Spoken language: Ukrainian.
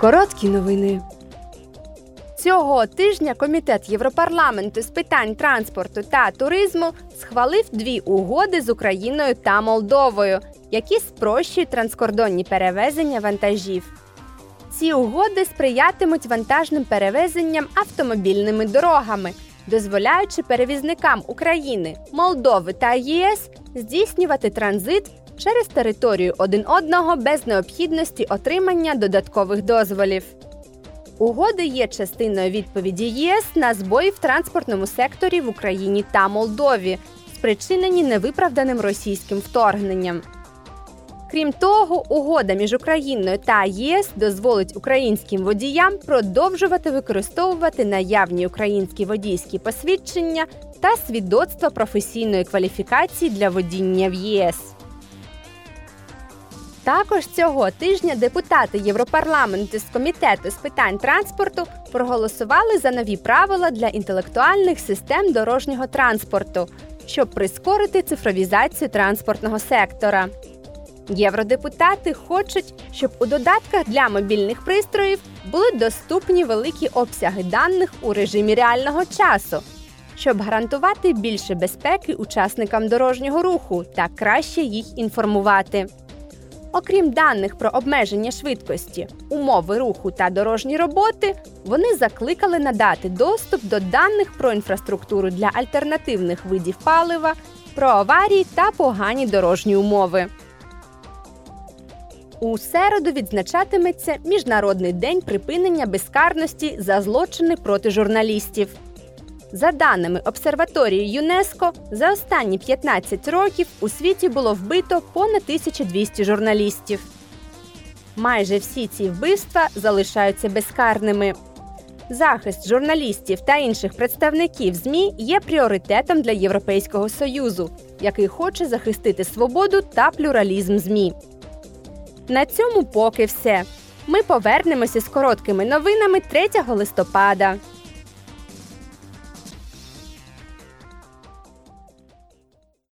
Короткі новини. Цього тижня Комітет Європарламенту з питань транспорту та туризму схвалив дві угоди з Україною та Молдовою, які спрощують транскордонні перевезення вантажів. Ці угоди сприятимуть вантажним перевезенням автомобільними дорогами, дозволяючи перевізникам України, Молдови та ЄС здійснювати транзит через територію один одного без необхідності отримання додаткових дозволів. Угоди є частиною відповіді ЄС на збої в транспортному секторі в Україні та Молдові, спричинені невиправданим російським вторгненням. Крім того, угода між Україною та ЄС дозволить українським водіям продовжувати використовувати наявні українські водійські посвідчення та свідоцтва професійної кваліфікації для водіння в ЄС. Також цього тижня депутати Європарламенту з комітету з питань транспорту проголосували за нові правила для інтелектуальних систем дорожнього транспорту, щоб прискорити цифровізацію транспортного сектора. Євродепутати хочуть, щоб у додатках для мобільних пристроїв були доступні великі обсяги даних у режимі реального часу, щоб гарантувати більше безпеки учасникам дорожнього руху та краще їх інформувати. Окрім даних про обмеження швидкості, умови руху та дорожні роботи, вони закликали надати доступ до даних про інфраструктуру для альтернативних видів палива, про аварії та погані дорожні умови. У середу відзначатиметься Міжнародний день припинення безкарності за злочини проти журналістів. За даними обсерваторії ЮНЕСКО, за останні 15 років у світі було вбито понад 1200 журналістів. Майже всі ці вбивства залишаються безкарними. Захист журналістів та інших представників ЗМІ є пріоритетом для Європейського союзу, який хоче захистити свободу та плюралізм ЗМІ. На цьому поки все. Ми повернемося з короткими новинами 3 листопада.